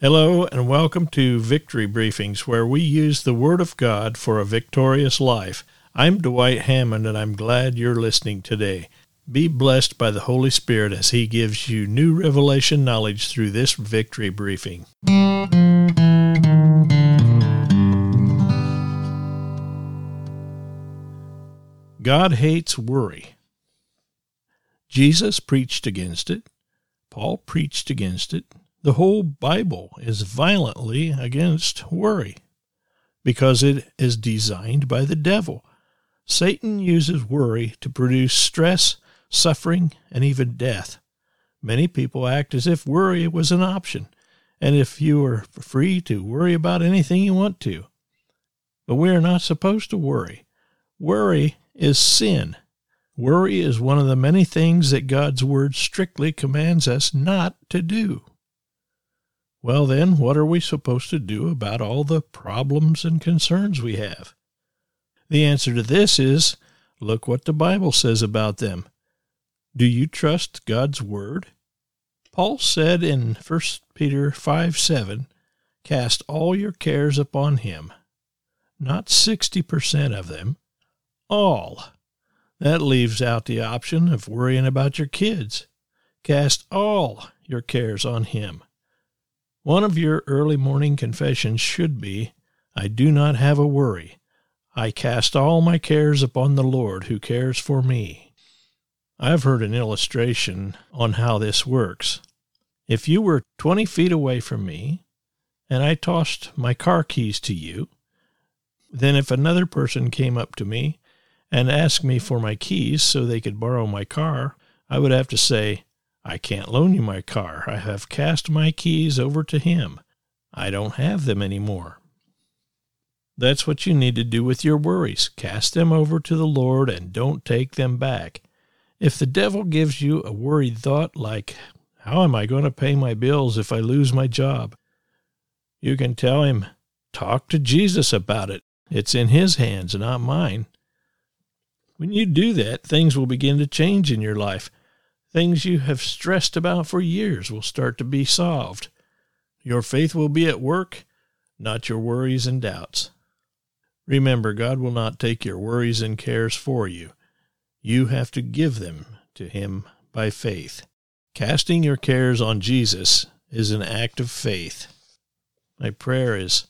Hello, and welcome to Victory Briefings, where we use the Word of God for a victorious life. I'm Dwight Hammond, and I'm glad you're listening today. Be blessed by the Holy Spirit as He gives you new revelation knowledge through this Victory Briefing. God hates worry. Jesus preached against it. Paul preached against it. The whole Bible is violently against worry because it is designed by the devil. Satan uses worry to produce stress, suffering, and even death. Many people act as if worry was an option, and if you are free to worry about anything you want to. But we are not supposed to worry. Worry is sin. Worry is one of the many things that God's Word strictly commands us not to do. Well, then, what are we supposed to do about all the problems and concerns we have? The answer to this is look what the Bible says about them. Do you trust God's Word? Paul said in 1 Peter 5 7, Cast all your cares upon him. Not 60% of them, all. That leaves out the option of worrying about your kids. Cast all your cares on him. One of your early morning confessions should be, I do not have a worry. I cast all my cares upon the Lord who cares for me. I've heard an illustration on how this works. If you were 20 feet away from me and I tossed my car keys to you, then if another person came up to me and asked me for my keys so they could borrow my car, I would have to say, I can't loan you my car. I have cast my keys over to him. I don't have them anymore. That's what you need to do with your worries. Cast them over to the Lord and don't take them back. If the devil gives you a worried thought like, How am I going to pay my bills if I lose my job? You can tell him, Talk to Jesus about it. It's in his hands, not mine. When you do that, things will begin to change in your life. Things you have stressed about for years will start to be solved. Your faith will be at work, not your worries and doubts. Remember, God will not take your worries and cares for you. You have to give them to Him by faith. Casting your cares on Jesus is an act of faith. My prayer is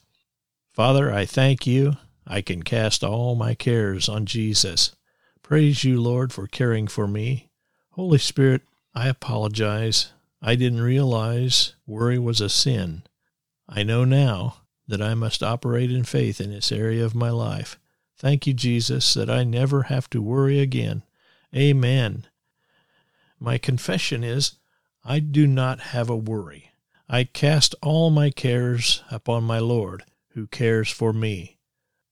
Father, I thank you. I can cast all my cares on Jesus. Praise you, Lord, for caring for me Holy Spirit, I apologize. I didn't realize worry was a sin. I know now that I must operate in faith in this area of my life. Thank you, Jesus, that I never have to worry again. Amen. My confession is I do not have a worry. I cast all my cares upon my Lord, who cares for me.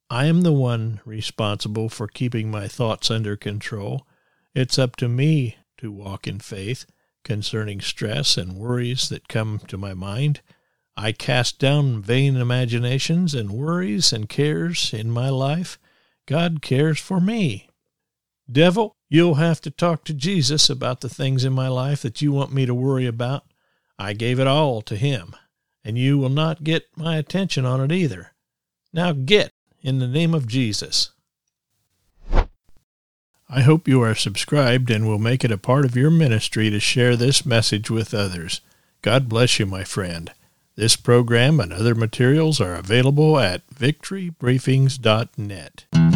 I am the one responsible for keeping my thoughts under control. It's up to me to walk in faith concerning stress and worries that come to my mind. I cast down vain imaginations and worries and cares in my life. God cares for me. Devil, you'll have to talk to Jesus about the things in my life that you want me to worry about. I gave it all to him, and you will not get my attention on it either. Now get in the name of Jesus. I hope you are subscribed and will make it a part of your ministry to share this message with others. God bless you, my friend. This program and other materials are available at victorybriefings.net.